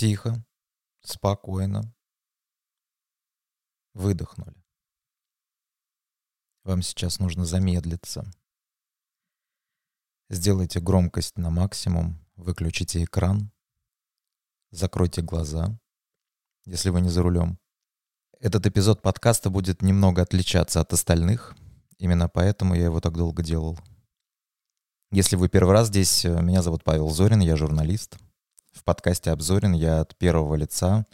Тихо, спокойно. Выдохнули. Вам сейчас нужно замедлиться. Сделайте громкость на максимум, выключите экран, закройте глаза, если вы не за рулем. Этот эпизод подкаста будет немного отличаться от остальных, именно поэтому я его так долго делал. Если вы первый раз здесь, э, меня зовут Павел Зорин, я журналист — в подкасте «Обзорин» я от первого лица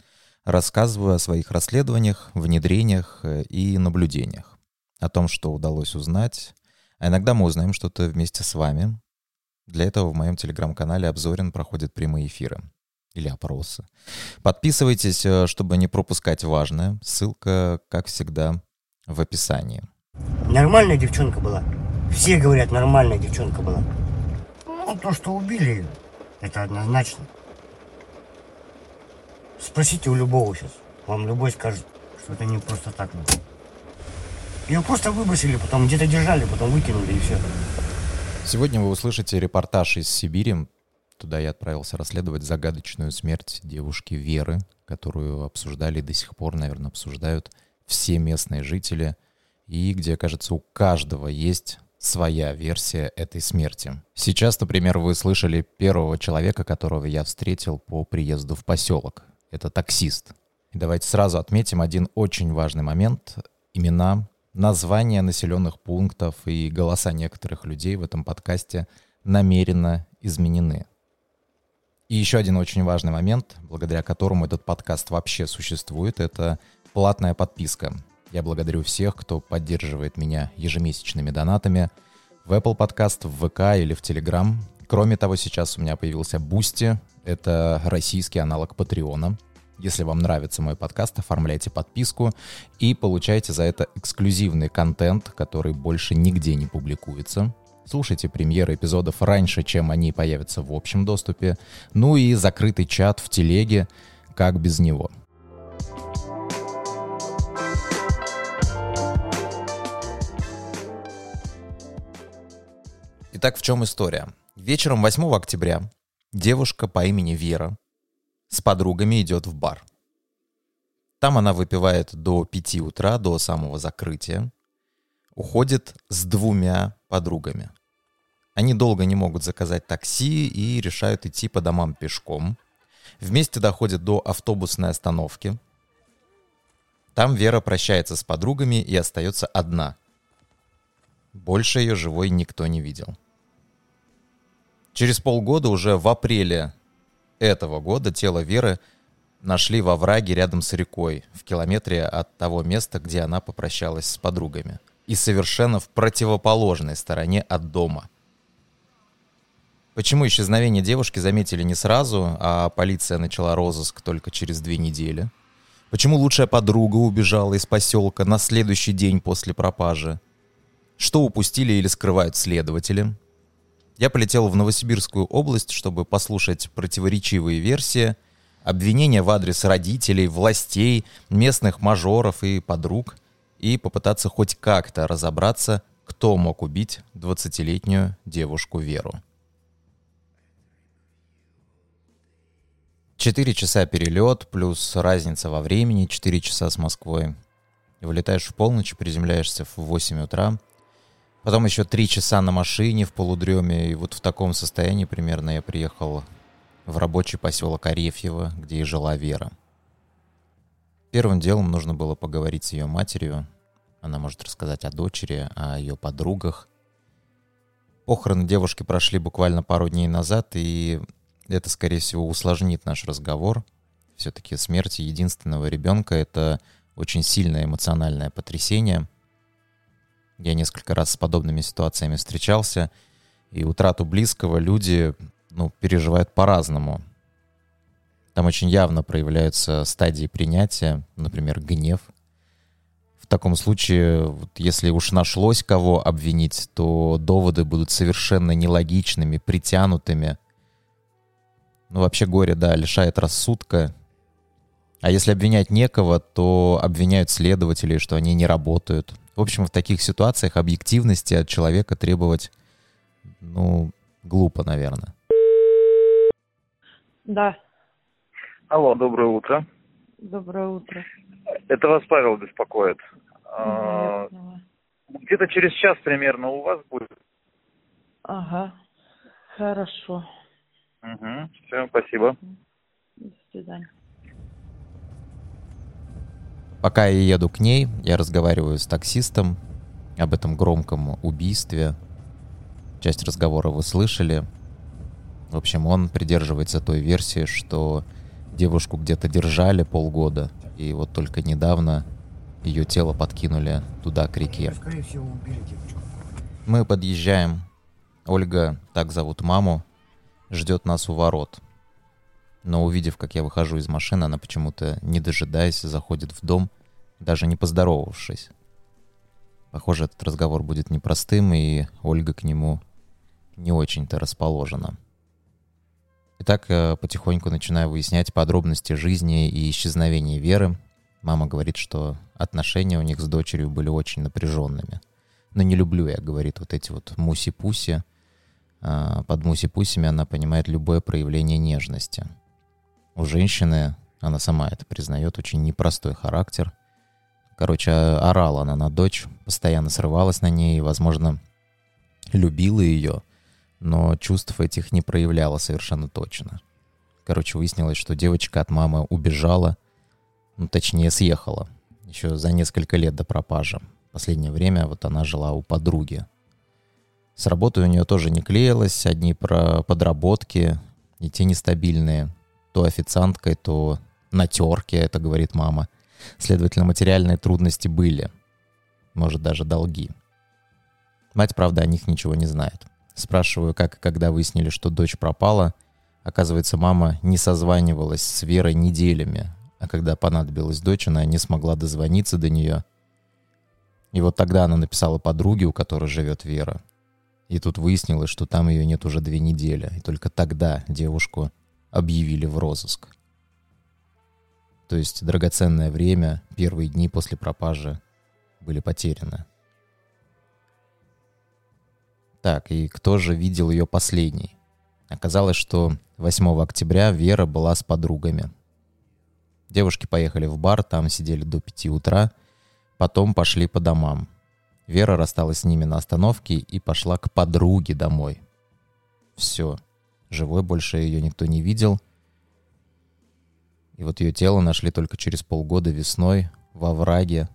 рассказываю о своих расследованиях, внедрениях э, и наблюдениях, о том, что удалось узнать, а иногда мы узнаем что-то вместе с вами. Для этого в моем телеграм-канале «Обзорин» проходят прямые эфиры или опросы. Подписывайтесь, э, чтобы не пропускать важное. Ссылка, как всегда, в описании. Нормальная девчонка была. Все говорят, нормальная девчонка была. Ну, то, что убили, это однозначно. Спросите у любого сейчас. Вам любой скажет, что это не просто так было. Ее просто выбросили, потом где-то держали, потом выкинули и все. Сегодня вы услышите репортаж из Сибири. Туда я отправился расследовать загадочную смерть девушки Веры, которую обсуждали и до сих пор, наверное, обсуждают все местные жители, и где, кажется, у каждого есть своя версия этой смерти. Сейчас, например, вы слышали первого человека, которого я встретил по приезду в поселок это таксист. И давайте сразу отметим один очень важный момент. Имена, названия населенных пунктов и голоса некоторых людей в этом подкасте намеренно изменены. И еще один очень важный момент, благодаря которому этот подкаст вообще существует, это платная подписка. Я благодарю всех, кто поддерживает меня ежемесячными донатами в Apple Podcast, в ВК или в Telegram. Кроме того, сейчас у меня появился Boosty, это российский аналог Патреона. Если вам нравится мой подкаст, оформляйте подписку и получайте за это эксклюзивный контент, который больше нигде не публикуется. Слушайте премьеры эпизодов раньше, чем они появятся в общем доступе. Ну и закрытый чат в телеге, как без него. Итак, в чем история? Вечером 8 октября девушка по имени Вера с подругами идет в бар. Там она выпивает до 5 утра, до самого закрытия. Уходит с двумя подругами. Они долго не могут заказать такси и решают идти по домам пешком. Вместе доходят до автобусной остановки. Там Вера прощается с подругами и остается одна. Больше ее живой никто не видел. Через полгода, уже в апреле этого года, тело Веры нашли во враге рядом с рекой, в километре от того места, где она попрощалась с подругами. И совершенно в противоположной стороне от дома. Почему исчезновение девушки заметили не сразу, а полиция начала розыск только через две недели? Почему лучшая подруга убежала из поселка на следующий день после пропажи? Что упустили или скрывают следователи? Я полетел в Новосибирскую область, чтобы послушать противоречивые версии, обвинения в адрес родителей, властей, местных мажоров и подруг, и попытаться хоть как-то разобраться, кто мог убить 20-летнюю девушку Веру. Четыре часа перелет, плюс разница во времени, 4 часа с Москвой. Вылетаешь в полночь, приземляешься в 8 утра — Потом еще три часа на машине в полудреме. И вот в таком состоянии примерно я приехал в рабочий поселок Арефьево, где и жила Вера. Первым делом нужно было поговорить с ее матерью. Она может рассказать о дочери, о ее подругах. Похороны девушки прошли буквально пару дней назад, и это, скорее всего, усложнит наш разговор. Все-таки смерть единственного ребенка — это очень сильное эмоциональное потрясение — я несколько раз с подобными ситуациями встречался, и утрату близкого люди ну, переживают по-разному. Там очень явно проявляются стадии принятия, например, гнев. В таком случае, вот если уж нашлось кого обвинить, то доводы будут совершенно нелогичными, притянутыми. Ну, вообще горе, да, лишает рассудка. А если обвинять некого, то обвиняют следователей, что они не работают, в общем, в таких ситуациях объективности от человека требовать, ну, глупо, наверное. Да. Алло, доброе утро. Доброе утро. Это вас Павел беспокоит. А. Где-то через час примерно у вас будет. Ага, хорошо. Угу. Все, спасибо. До свидания. Пока я еду к ней, я разговариваю с таксистом об этом громком убийстве. Часть разговора вы слышали. В общем, он придерживается той версии, что девушку где-то держали полгода, и вот только недавно ее тело подкинули туда, к реке. Мы подъезжаем. Ольга, так зовут маму, ждет нас у ворот. Но увидев, как я выхожу из машины, она почему-то, не дожидаясь, заходит в дом, даже не поздоровавшись. Похоже, этот разговор будет непростым, и Ольга к нему не очень-то расположена. Итак, э, потихоньку начинаю выяснять подробности жизни и исчезновения Веры. Мама говорит, что отношения у них с дочерью были очень напряженными. Но не люблю я, говорит, вот эти вот муси-пуси. А, Под муси-пусями она понимает любое проявление нежности. У женщины, она сама это признает, очень непростой характер. Короче, а- орала она на дочь, постоянно срывалась на ней, возможно, любила ее, но чувств этих не проявляла совершенно точно. Короче, выяснилось, что девочка от мамы убежала, ну, точнее, съехала, еще за несколько лет до пропажи. Последнее время вот она жила у подруги. С работой у нее тоже не клеилось, одни про подработки, и те нестабильные. То официанткой, то на терке, это говорит мама. Следовательно, материальные трудности были. Может, даже долги. Мать, правда, о них ничего не знает. Спрашиваю, как и когда выяснили, что дочь пропала. Оказывается, мама не созванивалась с Верой неделями, а когда понадобилась дочь, она не смогла дозвониться до нее. И вот тогда она написала подруге, у которой живет Вера. И тут выяснилось, что там ее нет уже две недели. И только тогда девушку объявили в розыск. То есть драгоценное время, первые дни после пропажи были потеряны. Так, и кто же видел ее последний? Оказалось, что 8 октября Вера была с подругами. Девушки поехали в бар, там сидели до 5 утра, потом пошли по домам. Вера рассталась с ними на остановке и пошла к подруге домой. Все. Живой больше ее никто не видел. И вот ее тело нашли только через полгода весной во враге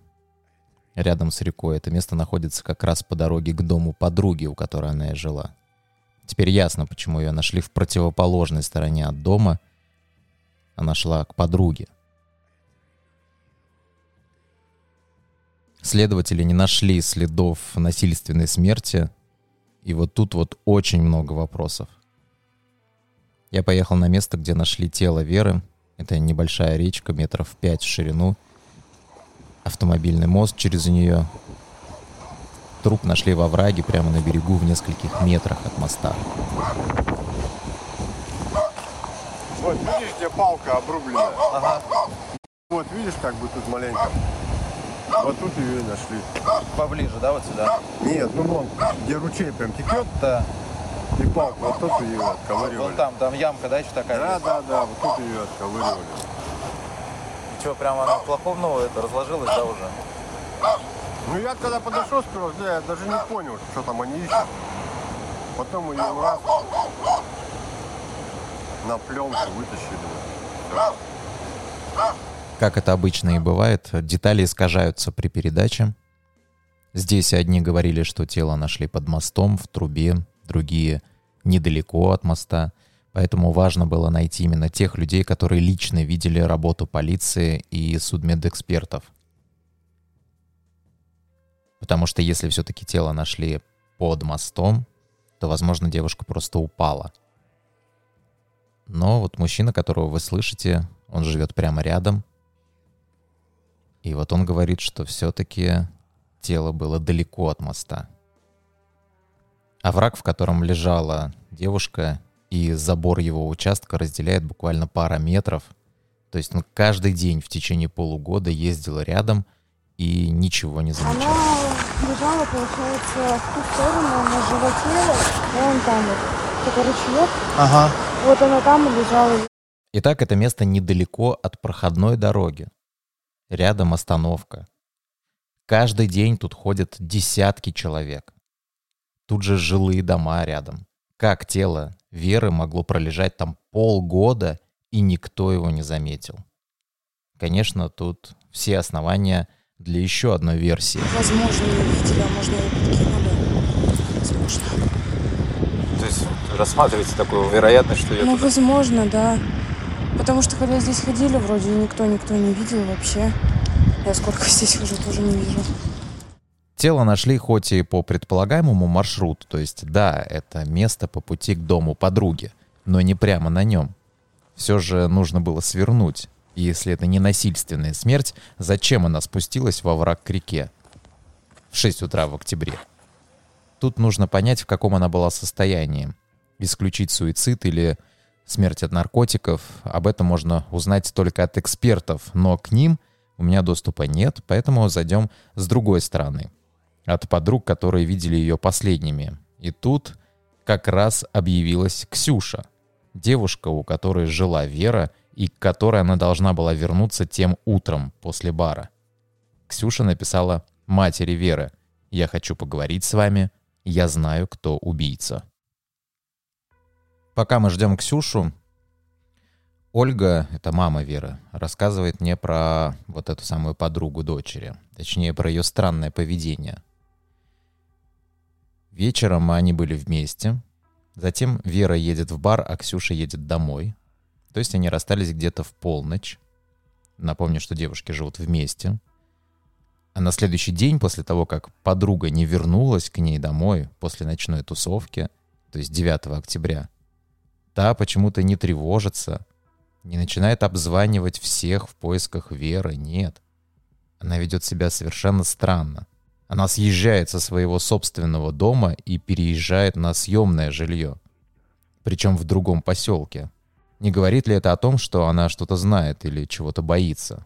рядом с рекой. Это место находится как раз по дороге к дому подруги, у которой она и жила. Теперь ясно, почему ее нашли в противоположной стороне от дома. Она шла к подруге. Следователи не нашли следов насильственной смерти. И вот тут вот очень много вопросов. Я поехал на место, где нашли тело Веры. Это небольшая речка, метров пять в ширину. Автомобильный мост через нее. Труп нашли во враге прямо на берегу в нескольких метрах от моста. Вот видишь, где палка обрубленная? Ага. Вот видишь, как бы тут маленько. Вот тут ее и нашли. Поближе, да, вот сюда? Нет, ну вон, где ручей прям текет, Да. И палку, вот тут ее Вон отковыривали. там, там ямка, да, еще такая? Да, есть? да, да, вот тут ее отковыривали. И что, прямо она в плохом, ну, это разложилась, да, уже? Ну я когда подошел сперва, да, я даже не понял, что там они ищут. Потом ее раз на пленку вытащили. Всё. Как это обычно и бывает, детали искажаются при передаче. Здесь одни говорили, что тело нашли под мостом, в трубе, другие недалеко от моста. Поэтому важно было найти именно тех людей, которые лично видели работу полиции и судмедэкспертов. Потому что если все-таки тело нашли под мостом, то, возможно, девушка просто упала. Но вот мужчина, которого вы слышите, он живет прямо рядом. И вот он говорит, что все-таки тело было далеко от моста. Овраг, в котором лежала девушка, и забор его участка разделяет буквально пара метров. То есть он каждый день в течение полугода ездила рядом и ничего не замечала. Она лежала, получается, в ту сторону, на животе, вон там вот, такой ручеек. Ага. Вот она там и лежала. Итак, это место недалеко от проходной дороги. Рядом остановка. Каждый день тут ходят десятки человек. Тут же жилые дома рядом. Как тело Веры могло пролежать там полгода, и никто его не заметил? Конечно, тут все основания для еще одной версии. Возможно, не видели, а можно и подкинули. Возможно. То есть рассматривается такую вероятность, что ее Ну, туда- возможно, да. Потому что когда здесь ходили, вроде никто никто не видел вообще. Я сколько здесь хожу, тоже не вижу. Тело нашли хоть и по предполагаемому маршруту, то есть да, это место по пути к дому подруги, но не прямо на нем. Все же нужно было свернуть. И если это не насильственная смерть, зачем она спустилась во враг к реке? В 6 утра в октябре. Тут нужно понять, в каком она была состоянии. Исключить суицид или смерть от наркотиков. Об этом можно узнать только от экспертов, но к ним у меня доступа нет, поэтому зайдем с другой стороны. От подруг, которые видели ее последними. И тут как раз объявилась Ксюша. Девушка, у которой жила Вера и к которой она должна была вернуться тем утром после бара. Ксюша написала матери Веры «Я хочу поговорить с вами. Я знаю, кто убийца». Пока мы ждем Ксюшу, Ольга, это мама Веры, рассказывает мне про вот эту самую подругу дочери. Точнее, про ее странное поведение. Вечером они были вместе. Затем Вера едет в бар, а Ксюша едет домой. То есть они расстались где-то в полночь. Напомню, что девушки живут вместе. А на следующий день, после того, как подруга не вернулась к ней домой после ночной тусовки, то есть 9 октября, та почему-то не тревожится, не начинает обзванивать всех в поисках Веры, нет. Она ведет себя совершенно странно. Она съезжает со своего собственного дома и переезжает на съемное жилье. Причем в другом поселке. Не говорит ли это о том, что она что-то знает или чего-то боится?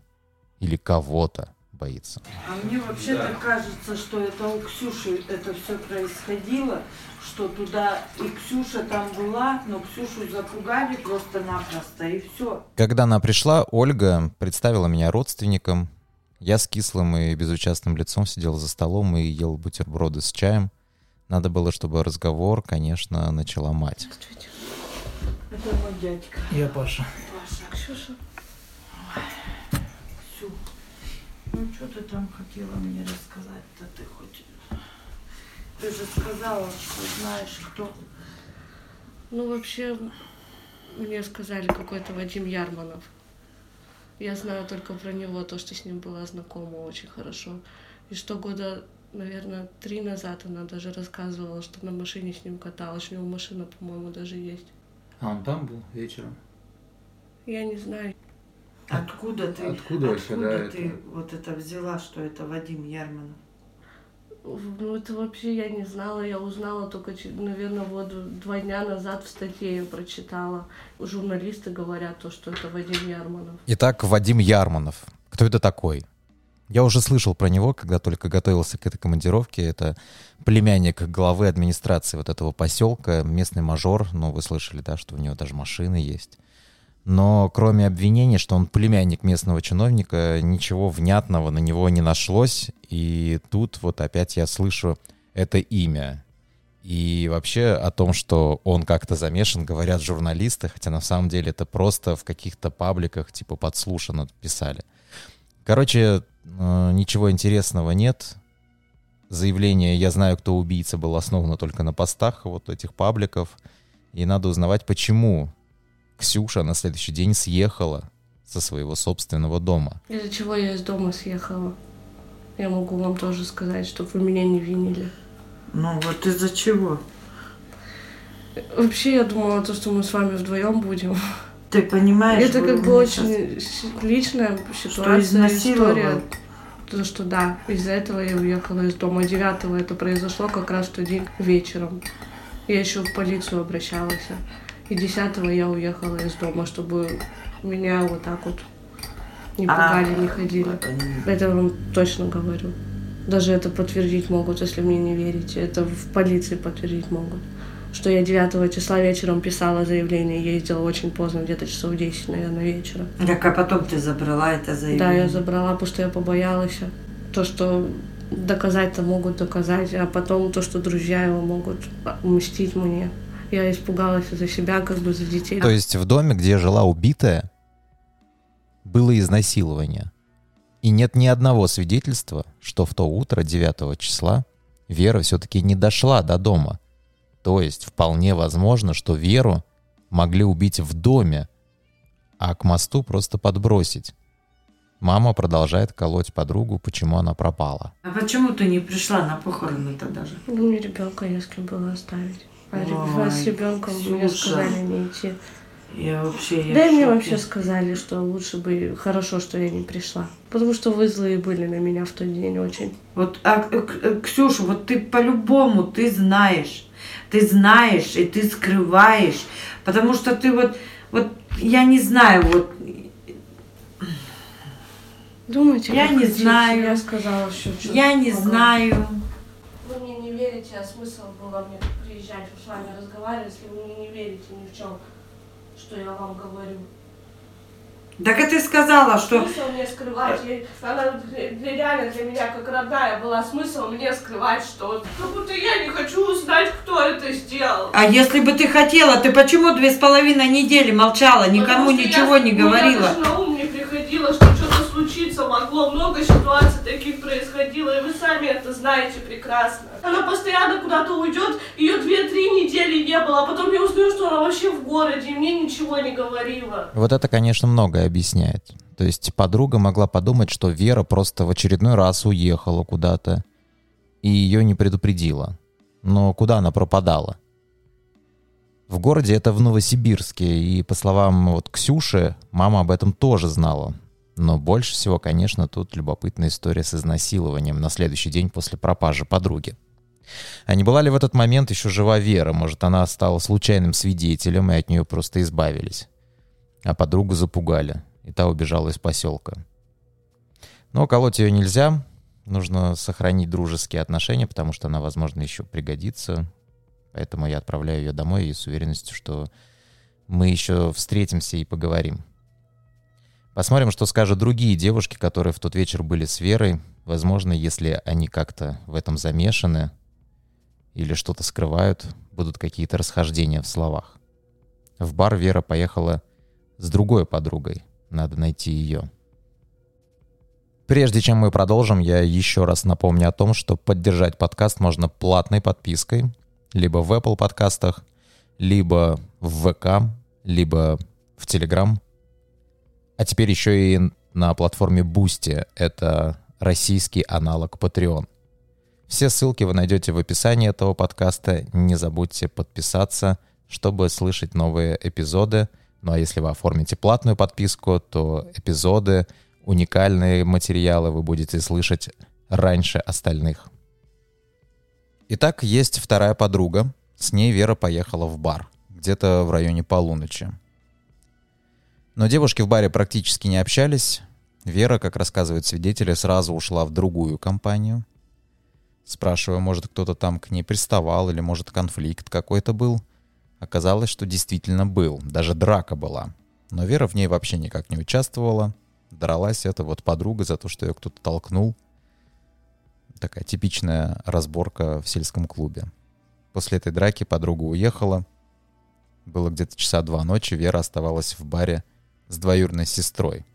Или кого-то боится? А мне вообще-то кажется, что это у Ксюши это все происходило, что туда и Ксюша там была, но Ксюшу запугали просто-напросто, и все. Когда она пришла, Ольга представила меня родственникам. Я с кислым и безучастным лицом сидел за столом и ел бутерброды с чаем. Надо было, чтобы разговор, конечно, начала мать. Это мой дядька. Я Паша. Паша. Ксюша. Ксю. Ну, что ты там хотела мне рассказать-то ты хоть? Ты же сказала, что знаешь, кто. Ну, вообще, мне сказали какой-то Вадим Ярманов. Я знаю только про него, то, что с ним была знакома очень хорошо. И что года, наверное, три назад она даже рассказывала, что на машине с ним каталась. У него машина, по-моему, даже есть. А он там был вечером? Я не знаю. Откуда ты? Откуда вообще, да, ты это? вот это взяла, что это Вадим Ярманов? Ну, это вообще я не знала. Я узнала только, наверное, вот два дня назад в статье я прочитала. Журналисты говорят то, что это Вадим Ярманов. Итак, Вадим Ярманов. Кто это такой? Я уже слышал про него, когда только готовился к этой командировке. Это племянник главы администрации вот этого поселка, местный мажор. Ну, вы слышали, да, что у него даже машины есть. Но кроме обвинений, что он племянник местного чиновника, ничего внятного на него не нашлось. И тут вот опять я слышу это имя. И вообще о том, что он как-то замешан, говорят журналисты, хотя на самом деле это просто в каких-то пабликах типа подслушано писали. Короче, э, ничего интересного нет. Заявление «Я знаю, кто убийца» было основано только на постах вот этих пабликов. И надо узнавать, почему Ксюша на следующий день съехала со своего собственного дома. Из-за чего я из дома съехала. Я могу вам тоже сказать, чтобы вы меня не винили. Ну вот из-за чего? Вообще, я думала, то, что мы с вами вдвоем будем. Ты понимаешь? Это как бы очень с- личная Что ситуация, изнасиловал? история. То, что да, из-за этого я уехала из дома. 9 это произошло как раз в тот день вечером. Я еще в полицию обращалась. И 10 я уехала из дома, чтобы меня вот так вот не пугали, не ходили. Это вам точно говорю. Даже это подтвердить могут, если мне не верите. Это в полиции подтвердить могут. что я 9 числа вечером писала заявление, ездила очень поздно, где-то часов 10, наверное, вечера. Так, а потом ты забрала это заявление? Да, я забрала, потому что я побоялась. То, что доказать-то могут доказать, а потом то, что друзья его могут мстить мне. Я испугалась за себя, как бы за детей. То есть в доме, где жила убитая, было изнасилование. И нет ни одного свидетельства, что в то утро 9 числа Вера все-таки не дошла до дома. То есть вполне возможно, что Веру могли убить в доме, а к мосту просто подбросить. Мама продолжает колоть подругу, почему она пропала. А почему ты не пришла на похороны тогда же? Ну, мне ребенка кем было оставить. А Ой, с ребенком мне сказали не идти. Я вообще... Я Да и мне вообще сказали, что лучше бы хорошо, что я не пришла. Потому что вы злые были на меня в тот день очень. Вот, а, Ксюша, вот ты по-любому, ты знаешь. Ты знаешь, и ты скрываешь. Потому что ты вот, вот, я не знаю, вот, Думаете, Я не хотите. знаю. Я сказала, что я не могла. знаю. Верите, а смысл было мне приезжать с вами разговаривать, если вы мне не верите ни в чем, что я вам говорю. Так а ты сказала, что... Смысл мне скрывать? Я- Она для- реально для меня как родная была. Смысл мне скрывать что Как будто я не хочу узнать, кто это сделал. А если бы ты хотела, ты почему две с половиной недели молчала, никому Потому ничего я- не говорила? даже на ум не приходило, что случится могло. Много ситуаций таких происходило, и вы сами это знаете прекрасно. Она постоянно куда-то уйдет, ее две-три недели не было, а потом я узнаю, что она вообще в городе, и мне ничего не говорила. Вот это, конечно, многое объясняет. То есть подруга могла подумать, что Вера просто в очередной раз уехала куда-то и ее не предупредила. Но куда она пропадала? В городе это в Новосибирске, и по словам вот Ксюши, мама об этом тоже знала. Но больше всего, конечно, тут любопытная история с изнасилованием на следующий день после пропажи подруги. А не была ли в этот момент еще жива Вера? Может, она стала случайным свидетелем, и от нее просто избавились? А подругу запугали, и та убежала из поселка. Но колоть ее нельзя, нужно сохранить дружеские отношения, потому что она, возможно, еще пригодится. Поэтому я отправляю ее домой и с уверенностью, что мы еще встретимся и поговорим. Посмотрим, что скажут другие девушки, которые в тот вечер были с Верой. Возможно, если они как-то в этом замешаны или что-то скрывают, будут какие-то расхождения в словах. В бар Вера поехала с другой подругой. Надо найти ее. Прежде чем мы продолжим, я еще раз напомню о том, что поддержать подкаст можно платной подпиской, либо в Apple подкастах, либо в ВК, либо в Telegram. А теперь еще и на платформе Boosty. Это российский аналог Patreon. Все ссылки вы найдете в описании этого подкаста. Не забудьте подписаться, чтобы слышать новые эпизоды. Ну а если вы оформите платную подписку, то эпизоды, уникальные материалы вы будете слышать раньше остальных. Итак, есть вторая подруга. С ней Вера поехала в бар, где-то в районе полуночи. Но девушки в баре практически не общались. Вера, как рассказывают свидетели, сразу ушла в другую компанию. Спрашиваю, может, кто-то там к ней приставал, или, может, конфликт какой-то был. Оказалось, что действительно был, даже драка была. Но Вера в ней вообще никак не участвовала. Дралась эта вот подруга за то, что ее кто-то толкнул. Такая типичная разборка в сельском клубе. После этой драки подруга уехала. Было где-то часа два ночи, Вера оставалась в баре с двоюродной сестрой.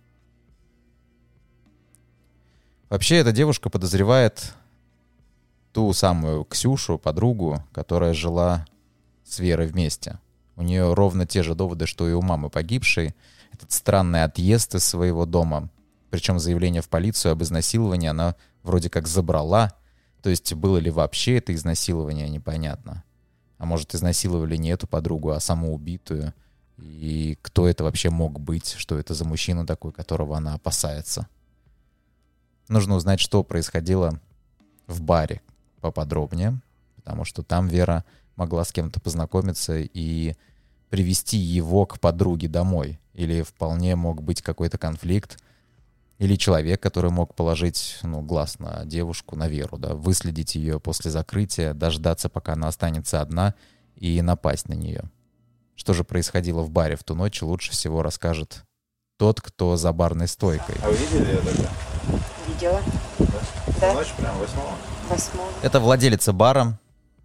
Вообще, эта девушка подозревает ту самую Ксюшу, подругу, которая жила с Верой вместе. У нее ровно те же доводы, что и у мамы погибшей. Этот странный отъезд из своего дома. Причем заявление в полицию об изнасиловании она вроде как забрала. То есть было ли вообще это изнасилование, непонятно. А может, изнасиловали не эту подругу, а саму убитую. И кто это вообще мог быть? Что это за мужчина такой, которого она опасается? Нужно узнать, что происходило в баре поподробнее, потому что там Вера могла с кем-то познакомиться и привести его к подруге домой. Или вполне мог быть какой-то конфликт, или человек, который мог положить ну, глаз на девушку, на Веру, да, выследить ее после закрытия, дождаться, пока она останется одна, и напасть на нее. Что же происходило в баре в ту ночь, лучше всего расскажет тот, кто за барной стойкой. А вы видели это? Видела. Да. Ночь прям восьмого? Восьмого. Это владелица бара,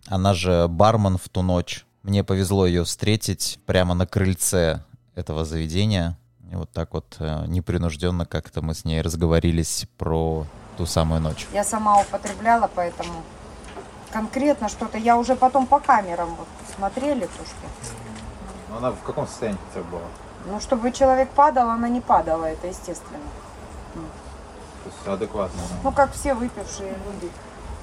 она же бармен в ту ночь. Мне повезло ее встретить прямо на крыльце этого заведения. И вот так вот э, непринужденно как-то мы с ней разговорились про ту самую ночь. Я сама употребляла, поэтому конкретно что-то. Я уже потом по камерам вот смотрели то, что. Ну, она в каком состоянии хотя бы была? Ну, чтобы человек падал, она не падала, это естественно. То есть адекватно. она. Ну, как все выпившие люди,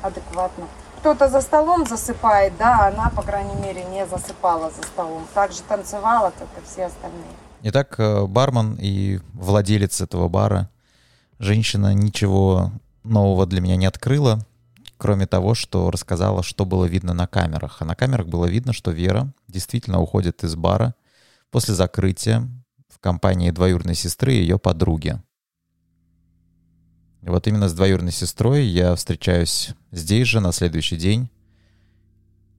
адекватно. Кто-то за столом засыпает, да, она, по крайней мере, не засыпала за столом. Так же танцевала, как и все остальные. Итак, э, бармен и владелец этого бара, женщина ничего нового для меня не открыла, кроме того, что рассказала, что было видно на камерах. А на камерах было видно, что Вера действительно уходит из бара после закрытия в компании двоюродной сестры и ее подруги. И вот именно с двоюродной сестрой я встречаюсь здесь же на следующий день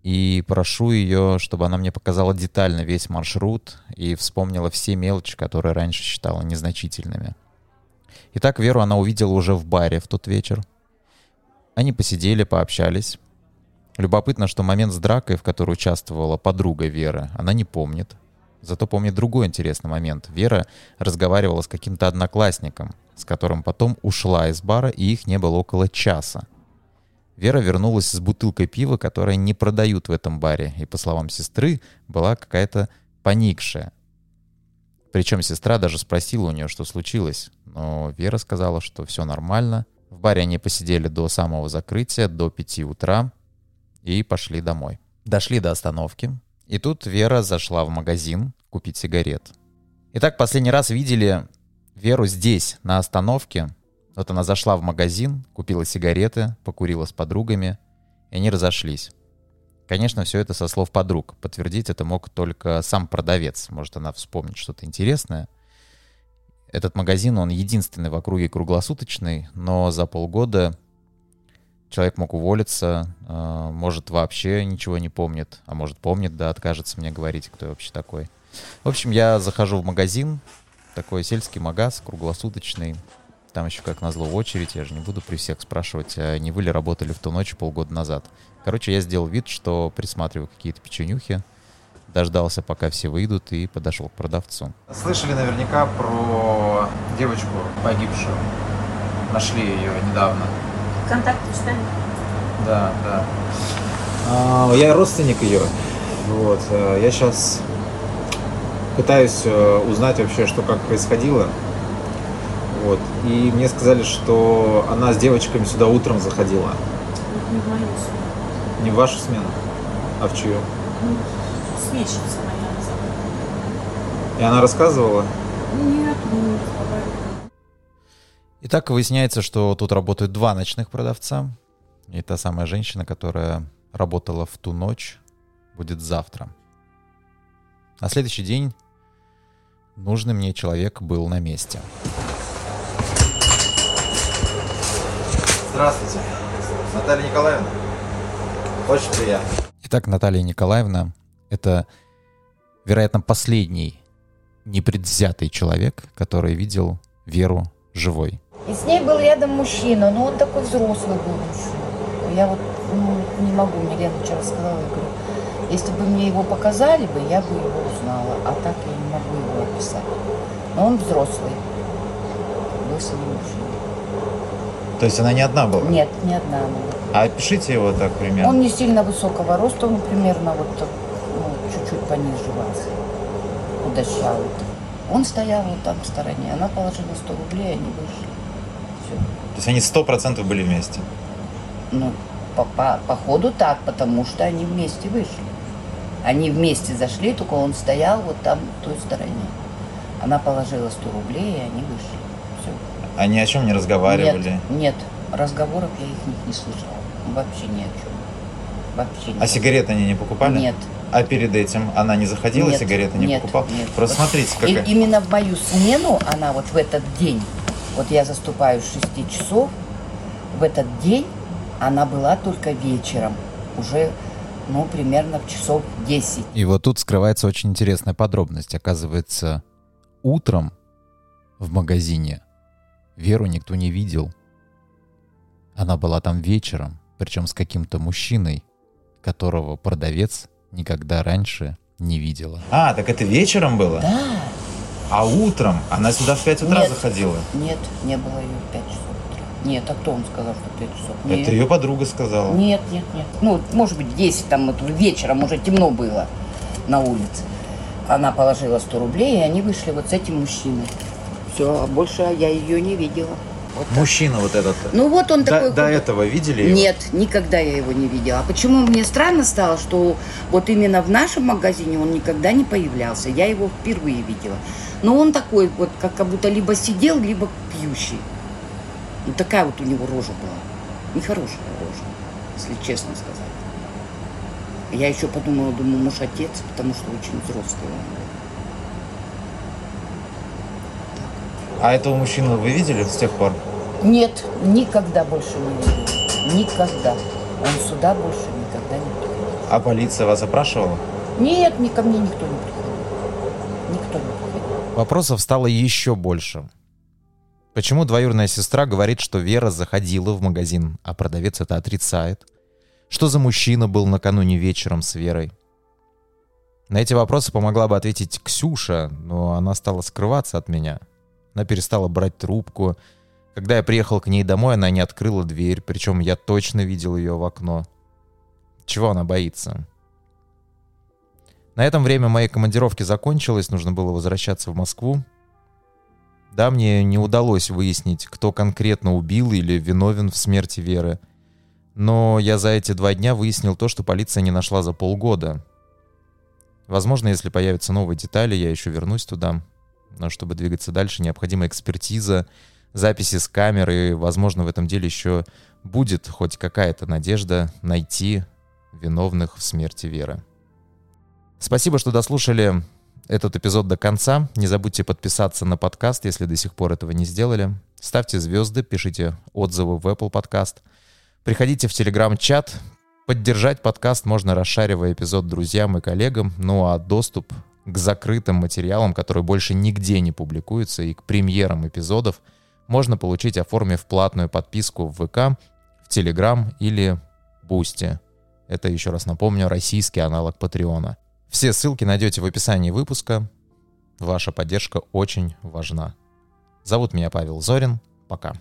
и прошу ее, чтобы она мне показала детально весь маршрут и вспомнила все мелочи, которые раньше считала незначительными. Итак, Веру она увидела уже в баре в тот вечер. Они посидели, пообщались. Любопытно, что момент с дракой, в которой участвовала подруга Веры, она не помнит. Зато помнит другой интересный момент. Вера разговаривала с каким-то одноклассником, с которым потом ушла из бара, и их не было около часа. Вера вернулась с бутылкой пива, которое не продают в этом баре, и, по словам сестры, была какая-то поникшая. Причем сестра даже спросила у нее, что случилось, но Вера сказала, что все нормально. В баре они посидели до самого закрытия, до 5 утра, и пошли домой. Дошли до остановки, и тут Вера зашла в магазин купить сигарет. Итак, последний раз видели Веру здесь, на остановке. Вот она зашла в магазин, купила сигареты, покурила с подругами, и они разошлись. Конечно, все это со слов подруг. Подтвердить это мог только сам продавец. Может, она вспомнит что-то интересное. Этот магазин, он единственный в округе круглосуточный, но за полгода человек мог уволиться, э, может, вообще ничего не помнит, а может, помнит, да, откажется мне говорить, кто я вообще такой. В общем, я захожу в магазин, такой сельский магаз, круглосуточный. Там еще, как назло, очередь. Я же не буду при всех спрашивать, а не вы ли работали в ту ночь полгода назад. Короче, я сделал вид, что присматриваю какие-то печенюхи. Дождался, пока все выйдут, и подошел к продавцу. Слышали наверняка про девочку погибшую. Нашли ее недавно. Контакты читали? Да, да. А, я родственник ее. Вот. э, Я сейчас пытаюсь э, узнать вообще, что как происходило. Вот. И мне сказали, что она с девочками сюда утром заходила. Не в мою смену. Не в вашу смену, а в чью? Ну, Сменщица моя назову. И она рассказывала? Нет, не разговаривали. Итак, выясняется, что тут работают два ночных продавца. И та самая женщина, которая работала в ту ночь, будет завтра. На следующий день нужный мне человек был на месте. Здравствуйте. Наталья Николаевна. Очень приятно. Итак, Наталья Николаевна — это, вероятно, последний непредвзятый человек, который видел Веру живой. И с ней был рядом мужчина, но он такой взрослый был еще. Я вот ну, не могу, мне Лена вчера сказала, я говорю, если бы мне его показали бы, я бы его узнала, а так я не могу его описать. Но он взрослый. Был с ним мужчина. То есть она не одна была? Нет, не одна она. была. А опишите его так примерно. Он не сильно высокого роста, он примерно вот чуть-чуть пониже вас. Худощавый. Он стоял вот там в стороне, она положила 100 рублей, они вышли. Все. То есть они сто процентов были вместе? Ну, по, по, по ходу так, потому что они вместе вышли. Они вместе зашли, только он стоял вот там, в той стороне. Она положила 100 рублей, и они вышли. Все. Они о чем не разговаривали? Нет, нет, разговоров я их не, слышала. Вообще ни о чем. Вообще ни А сигареты они не покупали? Нет. А перед этим она не заходила, Нет, сигареты не нет, покупала? нет. Просто Вот смотрите, и- какая... именно в мою смену она вот в этот день, вот я заступаю с 6 часов, в этот день она была только вечером. Уже ну, примерно в часов 10. И вот тут скрывается очень интересная подробность. Оказывается, утром в магазине Веру никто не видел. Она была там вечером, причем с каким-то мужчиной, которого продавец никогда раньше не видела. А, так это вечером было? Да. А утром? Она сюда в 5 утра Нет. заходила? Нет, не было ее в 5 часов утра. Нет, а кто он сказал, что 5 часов? Это Нет. ее подруга сказала. Нет, нет, нет. Ну, может быть, 10, там вот вечером уже темно было на улице. Она положила 100 рублей, и они вышли вот с этим мужчиной. Все, а больше я ее не видела. Вот так. Мужчина вот этот. Ну вот он до, такой... До этого видели его? Нет, никогда я его не видела. А почему мне странно стало, что вот именно в нашем магазине он никогда не появлялся. Я его впервые видела. Но он такой вот, как, как будто либо сидел, либо пьющий. Ну такая вот у него рожа была. Нехорошая рожа, если честно сказать. Я еще подумала, думаю, муж отец, потому что очень взрослый он был. А этого мужчину вы видели с тех пор? Нет, никогда больше не видела. Никогда. Он сюда больше никогда не приходил. А полиция вас опрашивала? Нет, ни ко мне никто не приходил. Никто не приходил. Вопросов стало еще больше. Почему двоюродная сестра говорит, что Вера заходила в магазин, а продавец это отрицает? Что за мужчина был накануне вечером с Верой? На эти вопросы помогла бы ответить Ксюша, но она стала скрываться от меня. Она перестала брать трубку. Когда я приехал к ней домой, она не открыла дверь, причем я точно видел ее в окно. Чего она боится? На этом время моей командировки закончилось, нужно было возвращаться в Москву. Да, мне не удалось выяснить, кто конкретно убил или виновен в смерти Веры. Но я за эти два дня выяснил то, что полиция не нашла за полгода. Возможно, если появятся новые детали, я еще вернусь туда. Но чтобы двигаться дальше, необходима экспертиза, записи с камеры. Возможно, в этом деле еще будет хоть какая-то надежда найти виновных в смерти Веры. Спасибо, что дослушали этот эпизод до конца. Не забудьте подписаться на подкаст, если до сих пор этого не сделали. Ставьте звезды, пишите отзывы в Apple Podcast. Приходите в Telegram-чат. Поддержать подкаст можно, расшаривая эпизод друзьям и коллегам. Ну а доступ к закрытым материалам, которые больше нигде не публикуются, и к премьерам эпизодов можно получить, оформив платную подписку в ВК, в Telegram или Boosty. Это, еще раз напомню, российский аналог Патреона. Все ссылки найдете в описании выпуска. Ваша поддержка очень важна. Зовут меня Павел Зорин. Пока.